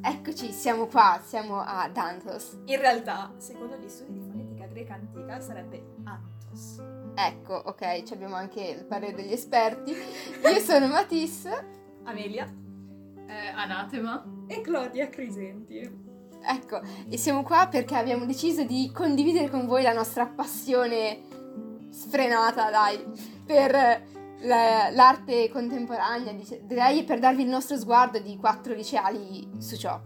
Eccoci, siamo qua, siamo a Dantos. In realtà, secondo gli studi di fonetica greca antica, sarebbe Antos. Ecco, ok, ci abbiamo anche il parere degli esperti. Io sono Matisse. Amelia Eh, anatema. e Claudia Crisenti. Ecco, e siamo qua perché abbiamo deciso di condividere con voi la nostra passione sfrenata, dai, per la- l'arte contemporanea, direi per darvi il nostro sguardo di quattro liceali su ciò.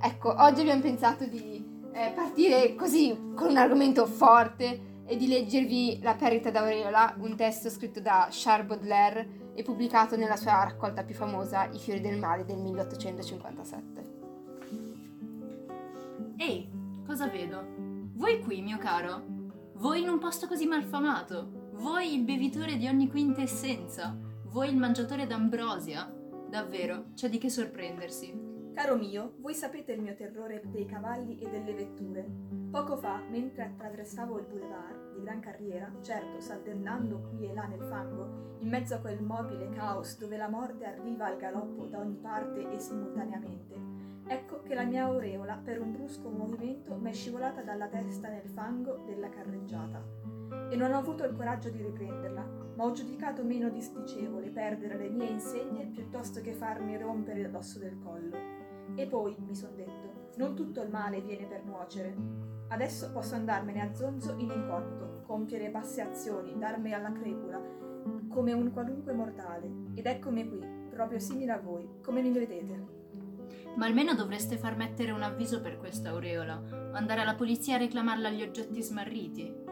Ecco, oggi abbiamo pensato di eh, partire così con un argomento forte e di leggervi La perdita d'Aureola, un testo scritto da Charles Baudelaire e pubblicato nella sua raccolta più famosa I fiori del mare del 1857. Ehi, cosa vedo? Voi qui, mio caro? Voi in un posto così malfamato? Voi il bevitore di ogni quintessenza? Voi il mangiatore d'ambrosia? Davvero, c'è di che sorprendersi. Caro mio, voi sapete il mio terrore dei cavalli e delle vetture. Poco fa, mentre attraversavo il boulevard di gran carriera, certo saltellando qui e là nel fango, in mezzo a quel mobile caos dove la morte arriva al galoppo da ogni parte e simultaneamente, ecco che la mia aureola, per un brusco movimento, m'è scivolata dalla testa nel fango della carreggiata. E non ho avuto il coraggio di riprenderla, ma ho giudicato meno disdicevole perdere le mie insegne piuttosto che farmi rompere l'osso del collo. E poi, mi son detto, non tutto il male viene per nuocere. Adesso posso andarmene a zonzo in incognito, compiere basse azioni, darmi alla crepula, come un qualunque mortale. Ed eccomi qui, proprio simile a voi, come mi vedete. Ma almeno dovreste far mettere un avviso per questa aureola, o andare alla polizia a reclamarla agli oggetti smarriti.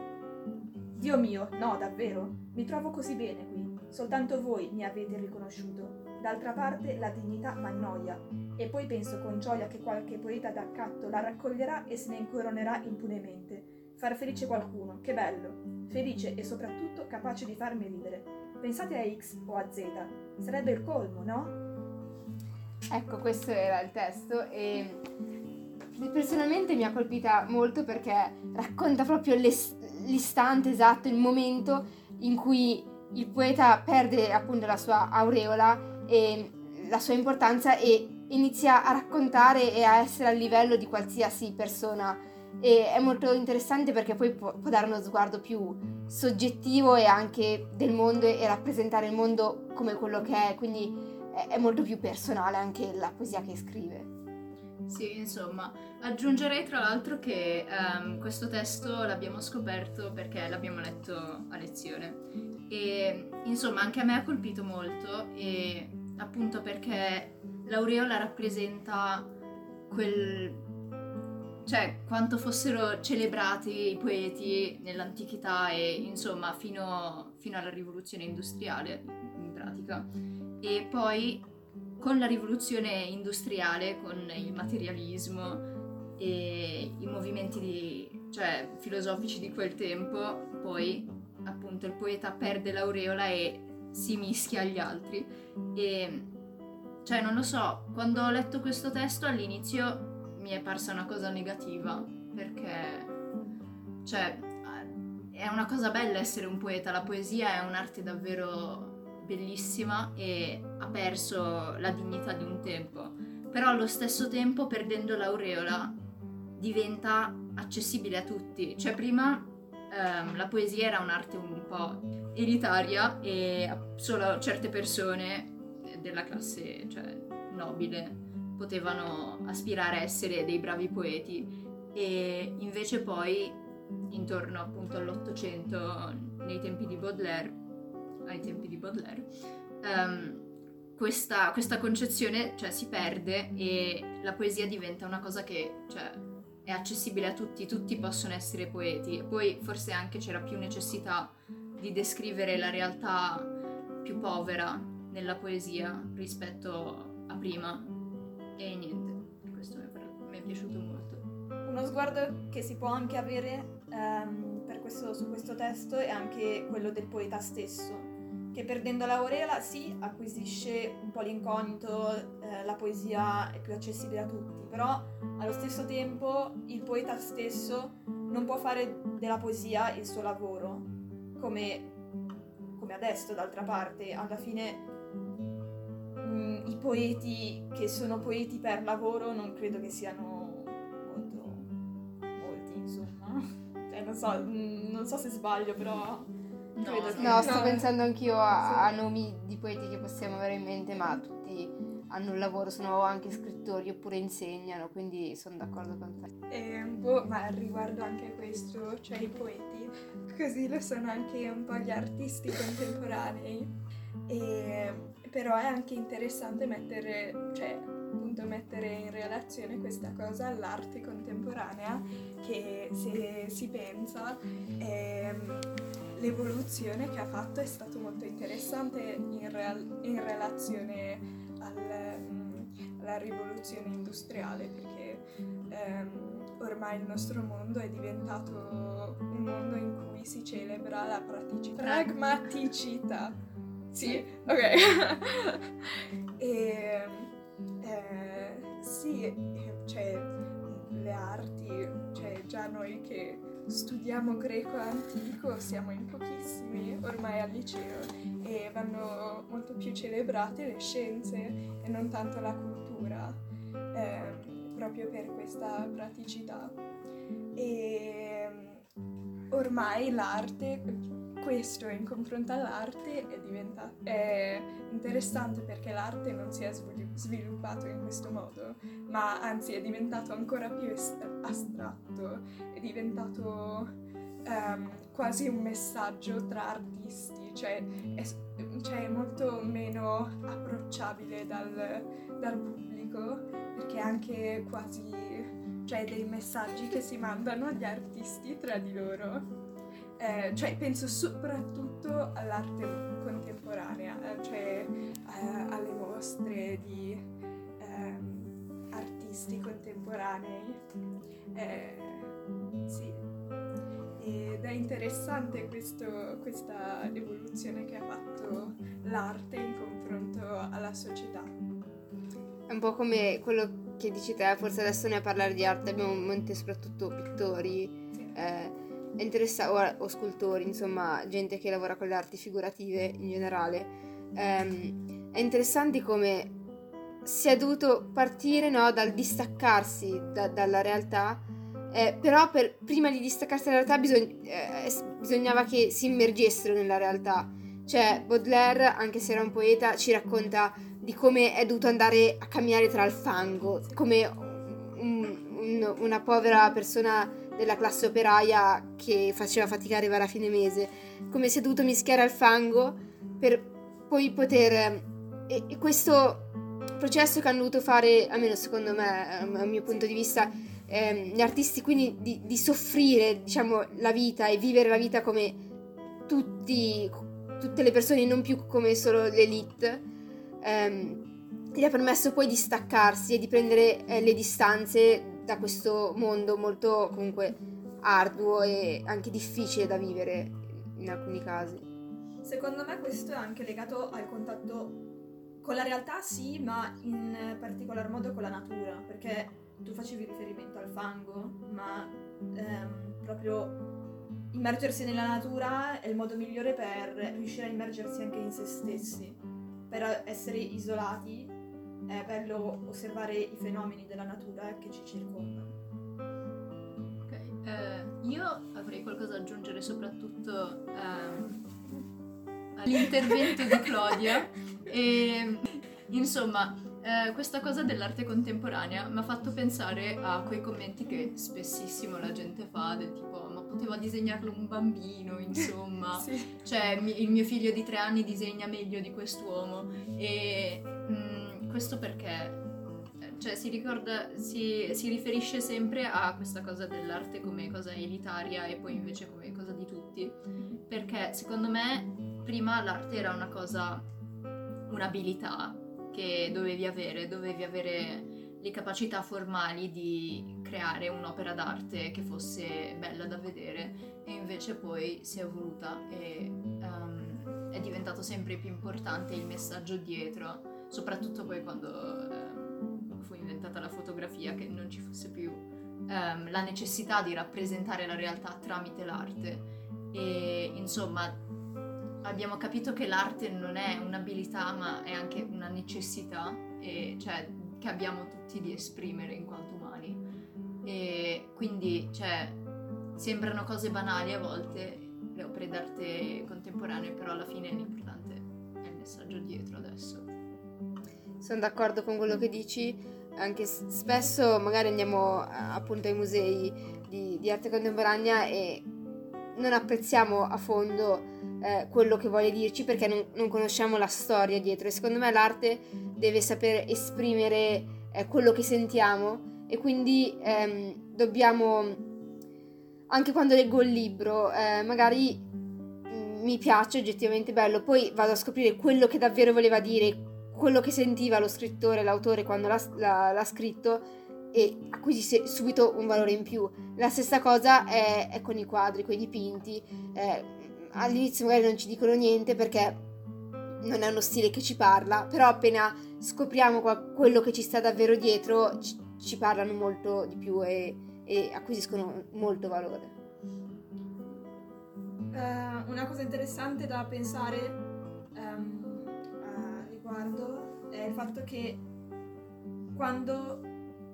Dio mio, no, davvero. Mi trovo così bene qui. Soltanto voi mi avete riconosciuto. D'altra parte la dignità m'annoia. E poi penso con gioia che qualche poeta d'accatto la raccoglierà e se ne incoronerà impunemente. Far felice qualcuno, che bello. Felice e soprattutto capace di farmi ridere. Pensate a X o a Z. Sarebbe il colmo, no? Ecco, questo era il testo e personalmente mi ha colpita molto perché racconta proprio l'es- l'istante esatto, il momento in cui il poeta perde appunto la sua aureola e la sua importanza e inizia a raccontare e a essere a livello di qualsiasi persona e è molto interessante perché poi può, può dare uno sguardo più soggettivo e anche del mondo e rappresentare il mondo come quello che è, quindi è, è molto più personale anche la poesia che scrive. Sì, insomma, aggiungerei tra l'altro che ehm, questo testo l'abbiamo scoperto perché l'abbiamo letto a lezione. E insomma anche a me ha colpito molto e appunto perché l'aureola rappresenta quel cioè quanto fossero celebrati i poeti nell'antichità e insomma fino, fino alla rivoluzione industriale in pratica. E poi con la rivoluzione industriale, con il materialismo e i movimenti di- cioè, filosofici di quel tempo, poi appunto il poeta perde l'aureola e si mischia agli altri. E cioè, non lo so, quando ho letto questo testo all'inizio mi è parsa una cosa negativa, perché cioè è una cosa bella essere un poeta, la poesia è un'arte davvero bellissima e ha perso la dignità di un tempo, però allo stesso tempo perdendo l'aureola diventa accessibile a tutti, cioè prima ehm, la poesia era un'arte un po' elitaria e solo certe persone della classe cioè, nobile potevano aspirare a essere dei bravi poeti. E invece poi intorno appunto all'Ottocento nei tempi di Baudelaire ai tempi di Baudelaire, ehm, questa, questa concezione cioè, si perde e la poesia diventa una cosa che cioè, è accessibile a tutti, tutti possono essere poeti. E poi forse anche c'era più necessità di descrivere la realtà più povera nella poesia rispetto a prima. E niente, questo mi è, mi è piaciuto molto. Uno sguardo che si può anche avere per questo- su questo testo è anche quello del poeta stesso, che perdendo l'aureola sì acquisisce un po' l'incognito, eh, la poesia è più accessibile a tutti, però allo stesso tempo il poeta stesso non può fare della poesia il suo lavoro, come, come adesso d'altra parte, alla fine mm, i poeti che sono poeti per lavoro non credo che siano molto molti, insomma. Cioè, non so, mm, non so se sbaglio, però No, credo no. sto pensando anch'io a, a nomi di poeti che possiamo avere in mente, ma tutti hanno un lavoro, sono anche scrittori oppure insegnano, quindi sono d'accordo con te. E, boh, ma riguardo anche questo, cioè i poeti, così lo sono anche un po' gli artisti contemporanei. E, però è anche interessante mettere, cioè, appunto mettere in relazione questa cosa all'arte contemporanea che se si pensa ehm, l'evoluzione che ha fatto è stato molto interessante in, real- in relazione al, ehm, alla rivoluzione industriale perché ehm, ormai il nostro mondo è diventato un mondo in cui si celebra la praticità. Pragmaticità. Sì, ok. e, eh, sì, eh, cioè le arti, cioè già noi che studiamo greco antico siamo in pochissimi ormai al liceo e vanno molto più celebrate le scienze e non tanto la cultura, ehm, proprio per questa praticità. E ormai l'arte, questo in confronto all'arte è diventato è interessante perché l'arte non si è svil- sviluppato in questo modo, ma anzi è diventato ancora più astratto, è diventato ehm, quasi un messaggio tra artisti, cioè è, cioè è molto meno approcciabile dal, dal pubblico perché anche quasi cioè dei messaggi che si mandano agli artisti tra di loro. Eh, cioè penso soprattutto all'arte contemporanea, eh, cioè eh, alle mostre di ehm, artisti contemporanei. Eh, sì. Ed è interessante questo- questa evoluzione che ha fatto l'arte in confronto alla società. È un po' come quello che dici te, forse adesso ne a parlare di arte abbiamo in mente soprattutto pittori, Sì. eh, è o, o scultori, insomma, gente che lavora con le arti figurative in generale. Ehm, è interessante come si è dovuto partire no, dal distaccarsi da- dalla realtà, eh, però per- prima di distaccarsi dalla realtà bisog- eh, bisognava che si immergessero nella realtà. Cioè, Baudelaire, anche se era un poeta, ci racconta di come è dovuto andare a camminare tra il fango, come un- un- una povera persona della classe operaia che faceva fatica arrivare a fine mese, come si è dovuto mischiare al fango per poi poter... E, e questo processo che hanno dovuto fare, almeno secondo me, dal mio punto di vista, ehm, gli artisti quindi di, di soffrire, diciamo, la vita e vivere la vita come tutti, tutte le persone, non più come solo l'elite, ehm, gli ha permesso poi di staccarsi e di prendere eh, le distanze da questo mondo molto comunque arduo e anche difficile da vivere in alcuni casi. Secondo me questo è anche legato al contatto con la realtà, sì, ma in particolar modo con la natura, perché tu facevi riferimento al fango, ma ehm, proprio immergersi nella natura è il modo migliore per riuscire a immergersi anche in se stessi. Per essere isolati è bello osservare i fenomeni della natura che ci circondano. Ok, eh, io avrei qualcosa da aggiungere soprattutto ehm, all'intervento di Claudia. E, insomma, eh, questa cosa dell'arte contemporanea mi ha fatto pensare a quei commenti che spessissimo la gente fa del tipo ma poteva disegnarlo un bambino, insomma. Sì. Cioè, mi- il mio figlio di tre anni disegna meglio di quest'uomo. E questo perché? Cioè, si ricorda, si, si riferisce sempre a questa cosa dell'arte come cosa elitaria e poi invece come cosa di tutti. Perché secondo me prima l'arte era una cosa, un'abilità che dovevi avere, dovevi avere le capacità formali di creare un'opera d'arte che fosse bella da vedere e invece poi si è evoluta e è diventato sempre più importante il messaggio dietro, soprattutto poi quando ehm, fu inventata la fotografia, che non ci fosse più ehm, la necessità di rappresentare la realtà tramite l'arte. E insomma, abbiamo capito che l'arte non è un'abilità ma è anche una necessità, e, cioè, che abbiamo tutti di esprimere in quanto umani. E quindi, cioè, sembrano cose banali a volte, le opere d'arte contemporanee, però alla fine l'importante è il messaggio dietro adesso. Sono d'accordo con quello che dici, anche spesso magari andiamo appunto ai musei di, di arte contemporanea e non apprezziamo a fondo eh, quello che vuole dirci perché non, non, conosciamo la storia dietro e secondo me l'arte deve saper esprimere eh, quello che sentiamo e quindi ehm, dobbiamo anche quando leggo il libro eh, magari mm, mi piace oggettivamente bello poi vado a scoprire quello che davvero voleva dire quello che sentiva lo scrittore l'autore quando l'ha, l'ha, l'ha scritto e acquisisce subito un valore in più. La stessa cosa è, è con i quadri, con i dipinti. Eh, all'inizio magari non ci dicono niente perché non è uno stile che ci parla, però appena scopriamo quello che ci sta davvero dietro, ci, ci parlano molto di più e, e acquisiscono molto valore. Uh, una cosa interessante da pensare um, a riguardo è il fatto che quando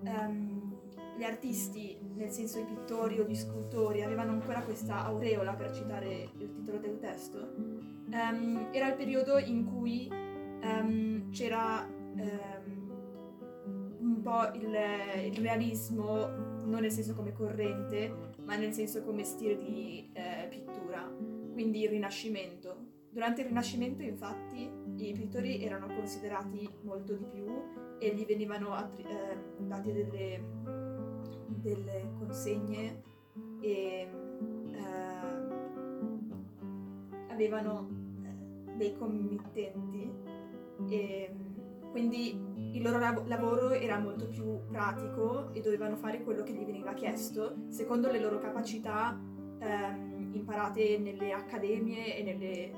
um, gli artisti, nel senso i pittori o gli scultori, avevano ancora questa aureola, per citare il titolo del testo, um, era il periodo in cui c'era un po' il, il, realismo, non nel senso come corrente, ma nel senso come stile di eh, pittura, quindi il Rinascimento. Durante il Rinascimento, infatti, i pittori erano considerati molto di più e gli venivano attri- eh, date delle, delle, consegne e eh, avevano dei committenti e quindi il loro lav- lavoro era molto più pratico e dovevano fare quello che gli veniva chiesto secondo le loro capacità ehm, imparate nelle accademie e nelle,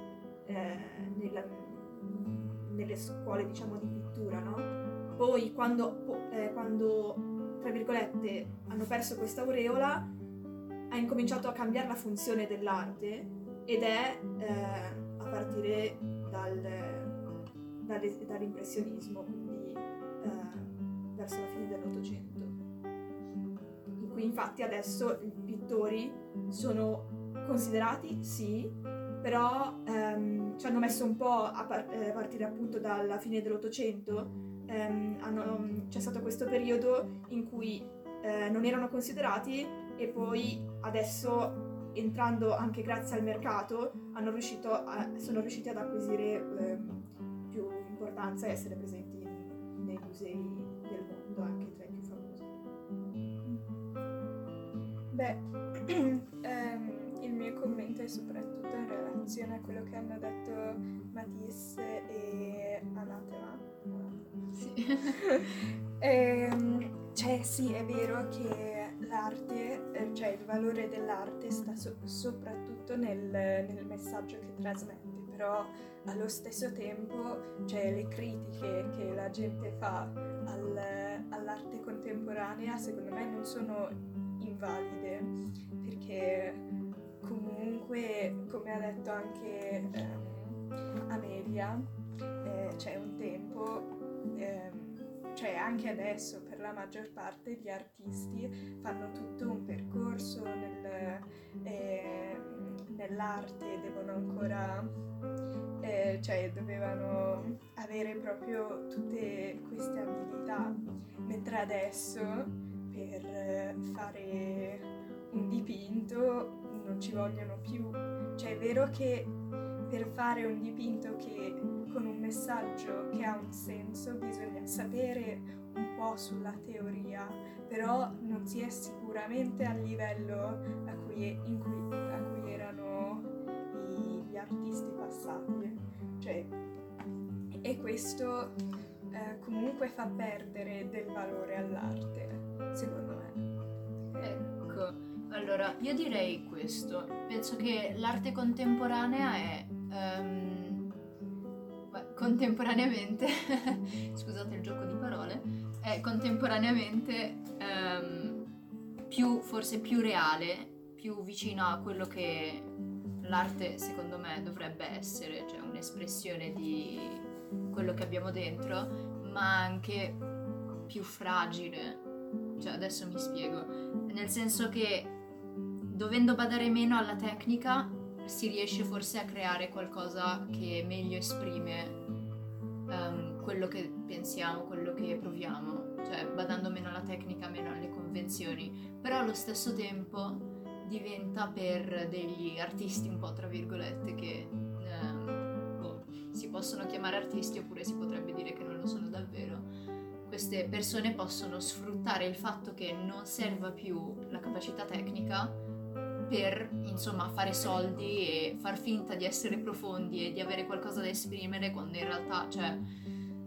eh, nella, nelle scuole diciamo di pittura, no? Poi quando, eh, quando, tra virgolette, hanno perso questa aureola, ha incominciato a cambiare la funzione dell'arte ed è eh, a partire dal, dall'impressionismo, quindi eh, verso la fine dell'Ottocento. In cui infatti adesso i pittori sono considerati, sì, però ehm, ci hanno messo un po' a, par- a eh, partire appunto dalla fine dell'Ottocento ehm, hanno, c'è stato questo periodo in cui eh, non erano considerati e poi adesso entrando anche grazie al mercato a, sono riusciti ad acquisire eh, più importanza essere presenti nei musei del mondo, anche tra i più famosi. Beh, ehm, il mio commento è soprattutto in relazione a quello che hanno detto Matisse e Anatema sì. ehm, cioè, sì, è vero che l'arte, eh, cioè il valore dell'arte sta so- soprattutto nel, nel, messaggio che trasmette, però allo stesso tempo cioè, le critiche che la gente fa al, all'arte contemporanea secondo me non sono invalide, perché comunque, come ha detto anche ehm, Amelia, eh, c'è un tempo ehm, cioè anche adesso per la maggior parte gli artisti fanno tutto un percorso nel, eh, nell'arte, devono ancora, eh, cioè dovevano avere proprio tutte queste abilità, mentre adesso per fare un dipinto non ci vogliono più, cioè è vero che per fare un dipinto che con un messaggio che ha un senso bisogna sapere un po' sulla teoria, però non si è sicuramente al livello a cui, a cui artisti passati. Cioè, e questo eh, comunque fa perdere del valore all'arte, secondo me. Ecco, allora io direi questo. Penso che l'arte contemporanea è um, contemporaneamente, scusate il gioco di parole, è contemporaneamente um, più, forse più reale, più vicino a quello che l'arte secondo me dovrebbe essere cioè, un'espressione di quello che abbiamo dentro, ma anche più fragile. Cioè, adesso mi spiego. Nel senso che dovendo badare meno alla tecnica si riesce forse a creare qualcosa che meglio esprime um, quello che pensiamo, quello che proviamo, cioè badando meno alla tecnica, meno alle convenzioni, però allo stesso tempo diventa per degli artisti un po' tra virgolette che um, boh, si possono chiamare artisti oppure si potrebbe dire che non lo sono davvero. Queste persone possono sfruttare il fatto che non serva più la capacità tecnica per insomma fare soldi e far finta di essere profondi e di avere qualcosa da esprimere quando in realtà cioè,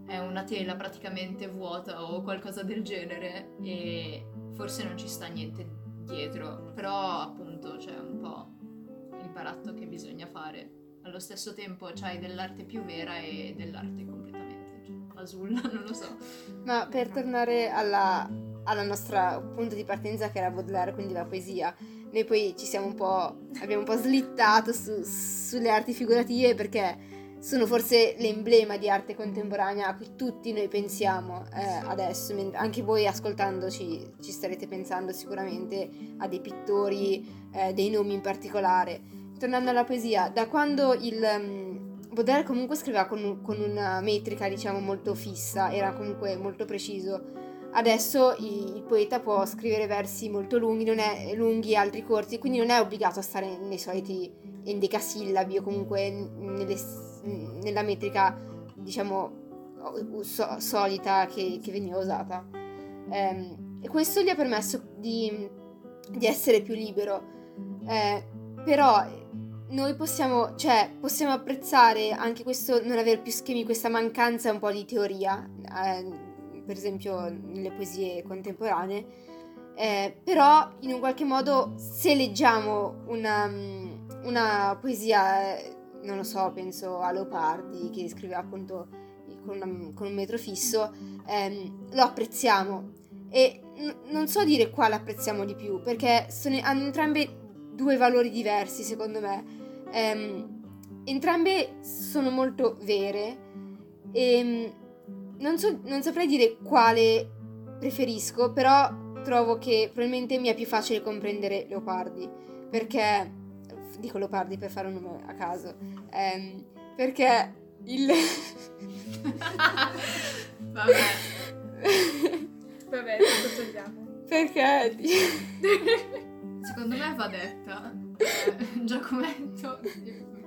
è una tela praticamente vuota o qualcosa del genere e forse non ci sta niente dietro, però appunto c'è un po' il baratto che bisogna fare. Allo stesso tempo c'hai dell'arte più vera e dell'arte completamente cioè, fasulla, non lo so. Ma per tornare alla, alla nostra punto di partenza che era Baudelaire, quindi la poesia, noi poi ci siamo un po', abbiamo un po' slittato su, sulle arti figurative perché sono forse l'emblema di arte contemporanea a cui tutti noi pensiamo eh, adesso, anche voi ascoltandoci ci starete pensando sicuramente a dei pittori, eh, dei nomi in particolare. Tornando alla poesia, da quando il um, Baudelaire comunque scriveva con, con una metrica diciamo molto fissa, era comunque molto preciso, Adesso il poeta può scrivere versi molto lunghi, è lunghi, altri corti, quindi non è obbligato a stare nei soliti endecasillabi o comunque nelle, nella metrica, diciamo, so, solita che, che, veniva usata. Eh, e questo gli ha permesso di, di essere più libero. Eh, però noi possiamo, cioè, possiamo apprezzare anche questo non avere più schemi, questa mancanza un po' di teoria. Eh, per esempio nelle poesie contemporanee, eh, però in un qualche modo se leggiamo una, una poesia, non lo so, penso a Leopardi che scriveva appunto con, una, con un metro fisso, ehm, lo apprezziamo e n- non so dire quale apprezziamo di più perché sono, hanno entrambe due valori diversi secondo me. Ehm, entrambe sono molto vere e non, so, non saprei dire quale preferisco, però trovo che probabilmente mi è più facile comprendere Leopardi, perché, dico Leopardi per fare un nome a caso, ehm, perché il... Vabbè. Vabbè, lo togliamo. Perché? Secondo me va detta. Giacometto,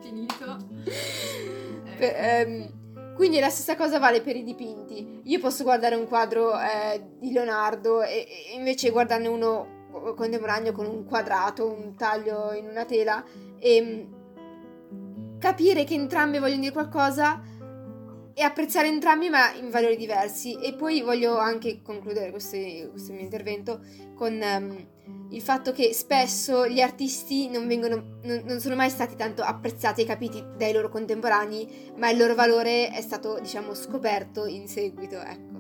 finito. Eh. Per, ehm, quindi la stessa cosa vale per i dipinti. Io posso guardare un quadro eh, di Leonardo e, e, invece guardarne uno contemporaneo con un quadrato, un taglio in una tela e mm, capire che entrambi vogliono dire qualcosa e apprezzare entrambi ma in valori diversi. E poi voglio anche concludere questo, questo mio intervento con um, il fatto che spesso gli artisti non, vengono, non, non, sono mai stati tanto apprezzati e capiti dai loro contemporanei, ma il loro valore è stato, diciamo, scoperto in seguito, ecco.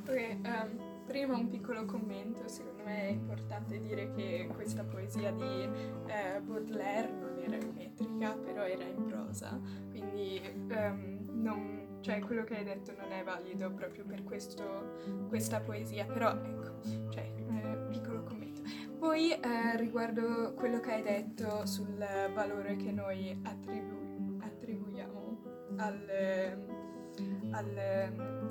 Ok, um, prima un piccolo commento, secondo me è importante dire che questa poesia di eh, Baudelaire non era in metrica, però era in prosa, quindi um, non cioè quello che hai detto non è valido proprio per questo, questa poesia, però ecco, cioè, eh, piccolo commento. Poi eh, riguardo quello che hai detto sul valore che noi attribu- attribuiamo al, al,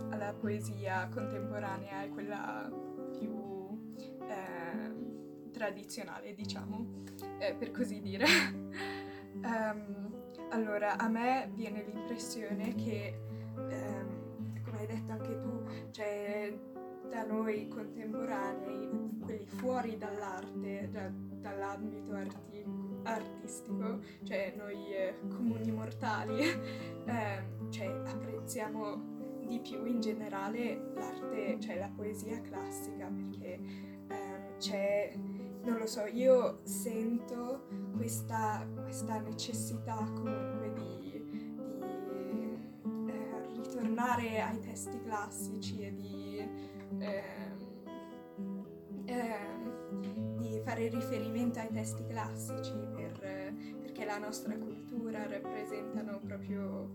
alla poesia contemporanea e quella più eh, tradizionale, diciamo, eh, per così dire. um, allora, a me viene l'impressione che ehm, come hai detto anche tu, cioè da noi contemporanei, quelli fuori dall'arte, da, dall'ambito arti- artistico, cioè noi eh, comuni mortali, eh, cioè apprezziamo di più in generale l'arte, cioè la poesia classica, perché eh, c'è, non lo so, io sento questa, questa necessità comunque tornare ai testi classici e di, ehm, ehm, di fare riferimento ai testi classici per, perché la nostra cultura rappresentano proprio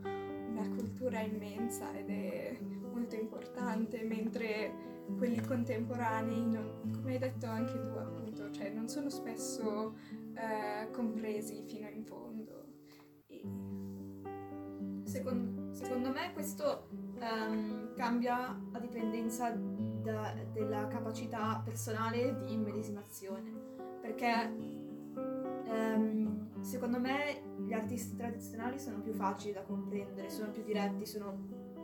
una cultura immensa ed è molto importante, mentre quelli contemporanei, non, come hai detto anche tu appunto, cioè non sono spesso eh, compresi fino in fondo. E secondo, secondo me questo um, cambia a dipendenza da, della capacità personale di immedesimazione, perché um, secondo me gli artisti tradizionali sono più facili da comprendere, sono più diretti, sono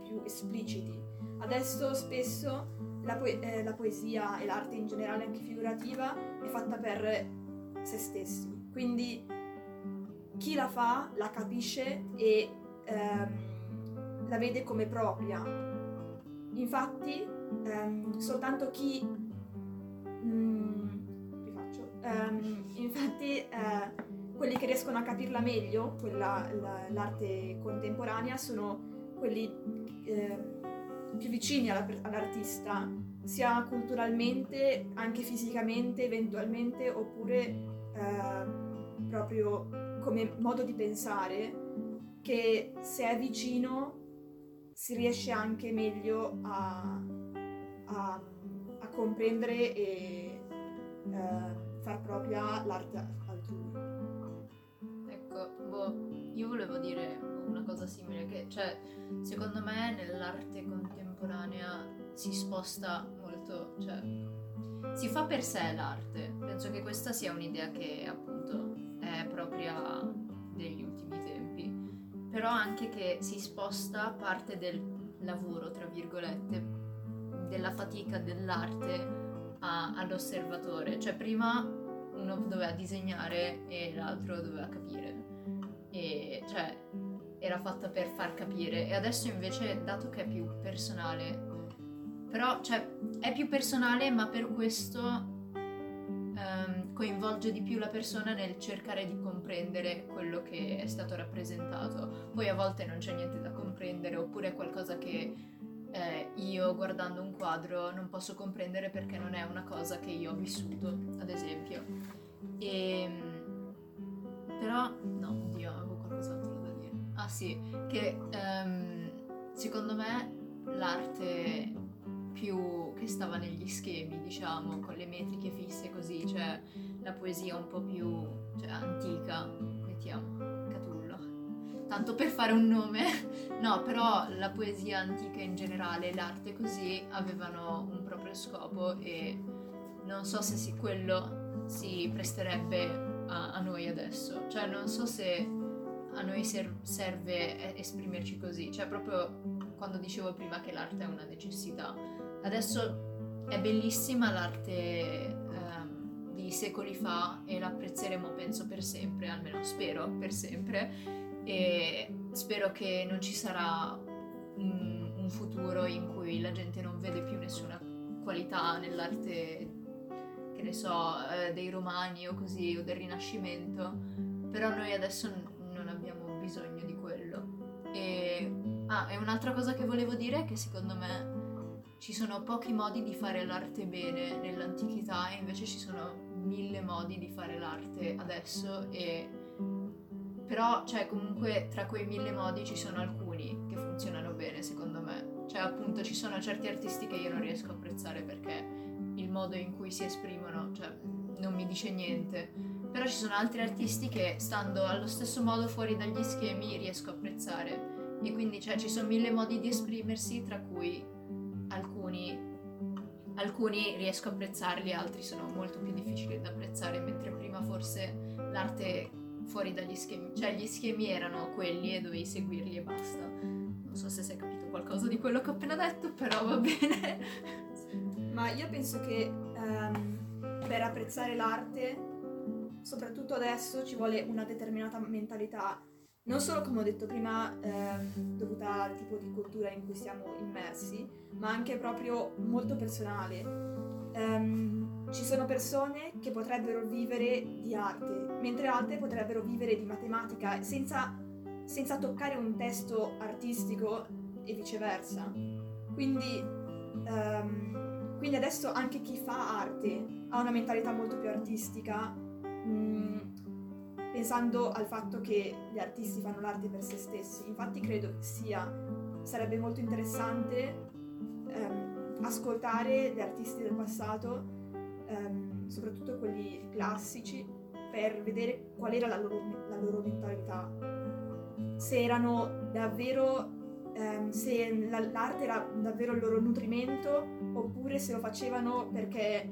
più espliciti. Adesso spesso la, po- eh, la poesia e l'arte in generale, anche figurativa, è fatta per se stessi. Quindi chi la fa la capisce e ehm, la vede come propria. Infatti, ehm, soltanto chi. Mm, rifaccio. Ehm, infatti, eh, quelli che riescono a capirla meglio, quella, la, l'arte contemporanea, sono quelli. Eh, più vicini alla, all'artista, sia culturalmente, anche fisicamente, eventualmente, oppure eh, proprio come modo di pensare, che se è vicino si riesce anche meglio a, a, a comprendere e eh, far propria l'arte altrui. Ecco, boh, io volevo dire una cosa simile, che cioè, secondo me nell'arte contemporanea si sposta molto, cioè, si fa per sé l'arte. Penso che questa sia un'idea che appunto è propria però anche che si sposta parte del lavoro, tra virgolette, della fatica dell'arte a, all'osservatore. Cioè prima uno doveva disegnare e l'altro doveva capire. E cioè era fatta per far capire e adesso invece dato che è più personale però cioè è più personale ma per questo um, coinvolge di più la persona nel cercare di comprendere quello che è stato rappresentato. Poi a volte non c'è niente da comprendere oppure è qualcosa che eh, io guardando un quadro non posso comprendere perché non è una cosa che io ho vissuto ad esempio. E ehm, però no oddio avevo qualcos'altro Ah sì, che um, secondo me l'arte più che stava negli schemi, diciamo, con le metriche fisse così, cioè la poesia un po' più cioè, antica, mettiamo, Catullo. Tanto per fare un nome, no, però la poesia antica in generale, l'arte così, avevano un proprio scopo e non so se si, quello si presterebbe a, a noi adesso. Cioè non so se a noi ser- serve esprimerci così, cioè proprio quando dicevo prima che l'arte è una necessità. Adesso è bellissima l'arte ehm, di secoli fa e l'apprezzeremo penso per sempre, almeno spero per sempre e spero che non ci sarà un, un futuro in cui la gente non vede più nessuna qualità nell'arte che ne so, eh, dei romani o così, o del Rinascimento, però noi adesso bisogno di quello. E, ah, e un'altra cosa che volevo dire è che secondo me ci sono pochi modi di fare l'arte bene nell'antichità e invece ci sono mille modi di fare l'arte adesso e però cioè comunque tra quei mille modi ci sono alcuni che funzionano bene secondo me. Cioè appunto ci sono certi artisti che io non riesco a apprezzare perché il modo in cui si esprimono cioè non mi dice niente. Però ci sono altri artisti che stando allo stesso modo fuori dagli schemi riesco a apprezzare. E quindi cioè, ci sono mille modi di esprimersi tra cui alcuni, alcuni riesco a apprezzarli, altri sono molto più difficili da apprezzare, mentre prima forse l'arte fuori dagli schemi, cioè gli schemi erano quelli e dovevi seguirli e basta. Non so se è capito qualcosa di quello che ho appena detto, però va bene. Ma io penso che um, per apprezzare l'arte soprattutto adesso ci vuole una determinata mentalità, non solo come ho detto prima, ehm, dovuta al tipo di cultura in cui siamo immersi, ma anche proprio molto personale. Um, ci sono persone che potrebbero vivere di arte, mentre altre potrebbero vivere di matematica senza, senza toccare un testo artistico e viceversa. Quindi um, quindi adesso anche chi fa arte ha una mentalità molto più artistica, mh, pensando al fatto che gli artisti fanno l'arte per se stessi. Infatti credo sia, sarebbe molto interessante ehm, ascoltare gli artisti del passato, ehm, soprattutto quelli classici, per vedere qual era la loro, la loro mentalità. Se erano davvero ehm, se la, l'arte era davvero il loro nutrimento oppure se lo facevano perché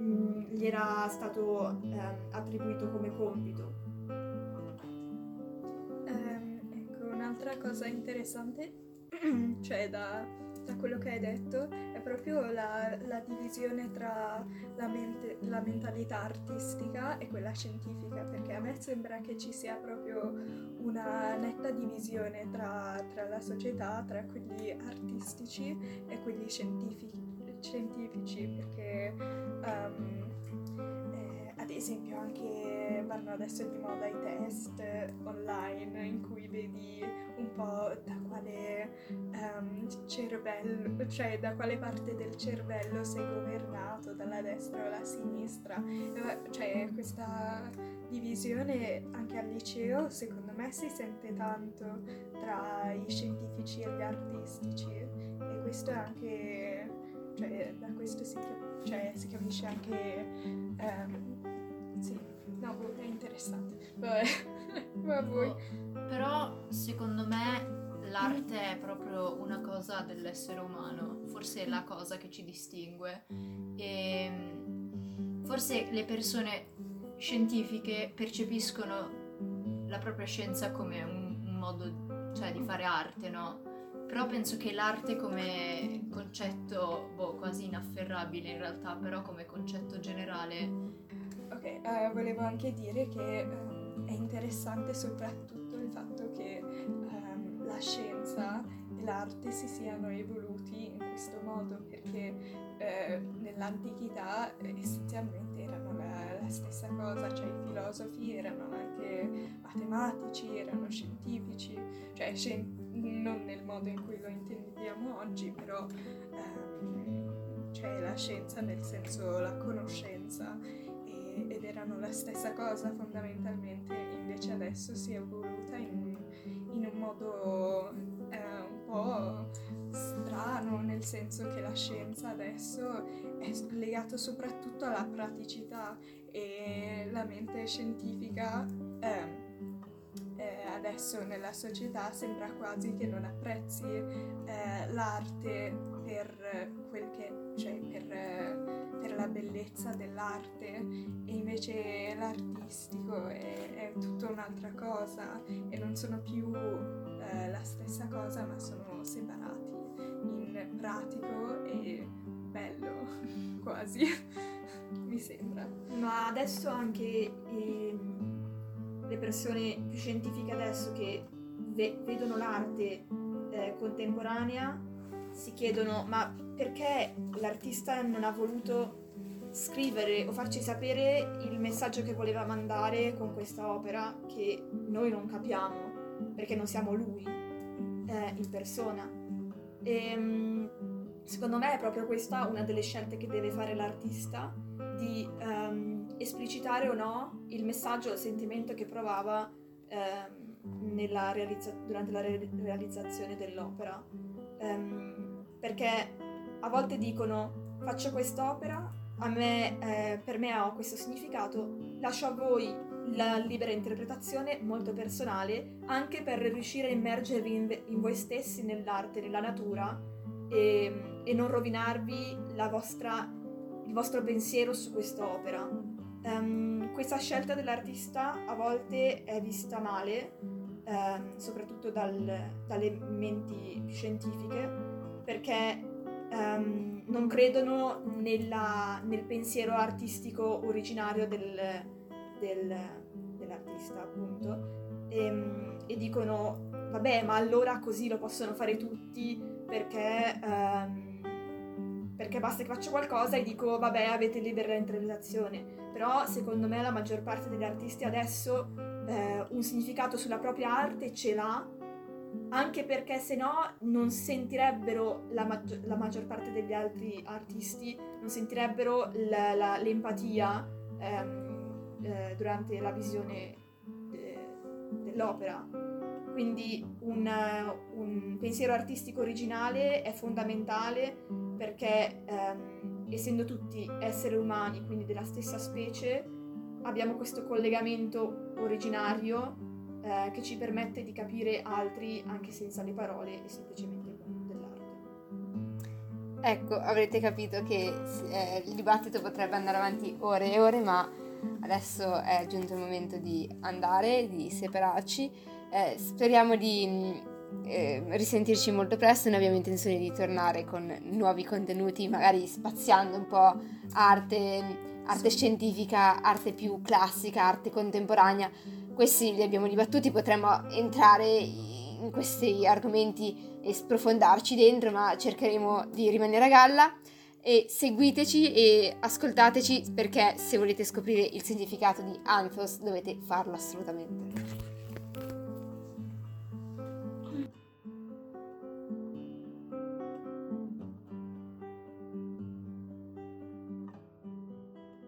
mm, gli era stato ehm, attribuito come compito. Um, ecco, un'altra cosa interessante, cioè da, da, quello che hai detto, è proprio la, la divisione tra la, mente, la mentalità artistica e quella scientifica, perché a me sembra che ci sia proprio una netta divisione tra, tra, la società, tra quelli artistici e quelli scientifici, scientifici perché um, eh, ad esempio anche vanno adesso di moda i test online in cui vedi un po' da quale um, cervello, cioè da quale parte del cervello sei governato, dalla destra o dalla sinistra, cioè questa divisione anche al liceo secondo me si sente tanto tra i scientifici e gli artistici e questo è anche, cioè da questo si, cioè, si capisce anche, um, sì, no, è interessante, vabbè, ma voi. Però secondo me l'arte è proprio una cosa dell'essere umano, forse è la cosa che ci distingue e forse le persone scientifiche percepiscono la propria scienza come un, un modo cioè, di fare arte, no? Però penso che l'arte come concetto, boh, quasi inafferrabile in realtà, però come concetto generale... Ok, uh, volevo anche dire che um, è interessante soprattutto il fatto che um, la scienza e l'arte si siano evoluti in questo modo, perché uh, nell'antichità essenzialmente erano stessa cosa, cioè i filosofi erano anche matematici, erano scientifici, cioè scien- non nel modo in cui lo intendiamo oggi, però ehm, cioè la scienza nel senso la conoscenza e, ed erano la stessa cosa fondamentalmente, invece adesso si è evoluta in, in un modo eh, un po' strano, nel senso che la scienza adesso è legata soprattutto alla praticità e la mente scientifica eh, adesso nella società sembra quasi che non apprezzi eh, l'arte per quel che cioè per, per, la bellezza dell'arte e invece l'artistico è, è tutta un'altra cosa e non sono più eh, la stessa cosa ma sono separati in pratico e bello quasi mi sembra. Ma adesso anche ehm, le persone più scientifiche adesso che ve- vedono l'arte eh, contemporanea si chiedono ma perché l'artista non ha voluto scrivere o farci sapere il messaggio che voleva mandare con questa opera che noi non capiamo perché non siamo lui eh, in persona. E, ehm, secondo me è proprio questa una delle scelte che deve fare l'artista di um, esplicitare o no il messaggio il sentimento che provava um, realizza- durante la re- realizzazione dell'opera. Um, perché a volte dicono faccio quest'opera, me, eh, per me ha questo significato, lascio a voi la libera interpretazione molto personale, anche per riuscire a immergervi in, in voi stessi nell'arte, nella natura e, e non rovinarvi vostra il vostro pensiero su quest'opera. Um, questa scelta dell'artista a volte è vista male, um, soprattutto dal, dalle menti scientifiche, perché um, non credono nella, nel pensiero artistico originario del, del, dell'artista, appunto, e, e, dicono, vabbè, ma allora così lo possono fare tutti perché perché basta che faccio qualcosa e dico vabbè avete libera interpretazione. Però secondo me la maggior parte degli artisti adesso eh, un significato sulla propria arte ce l'ha anche perché se no non sentirebbero la, maggior, la maggior parte degli altri artisti, non sentirebbero la, la, l'empatia ehm, eh, durante la visione de, dell'opera. Quindi un, un, pensiero artistico originale è fondamentale perché ehm, essendo tutti esseri umani, quindi della stessa specie, abbiamo questo collegamento originario eh, che ci permette di capire altri anche senza le parole e semplicemente con dell'arte. Ecco, avrete capito che eh, il dibattito potrebbe andare avanti ore e ore, ma adesso è giunto il momento di andare, di separarci. Eh, speriamo di eh, risentirci molto presto, noi abbiamo intenzione di tornare con nuovi contenuti, magari spaziando un po' arte, arte scientifica, arte più classica, arte contemporanea questi li abbiamo dibattuti, potremmo entrare in questi argomenti e sprofondarci dentro, ma cercheremo di rimanere a galla. E seguiteci e ascoltateci perché se volete scoprire il significato di Anthos dovete farlo assolutamente.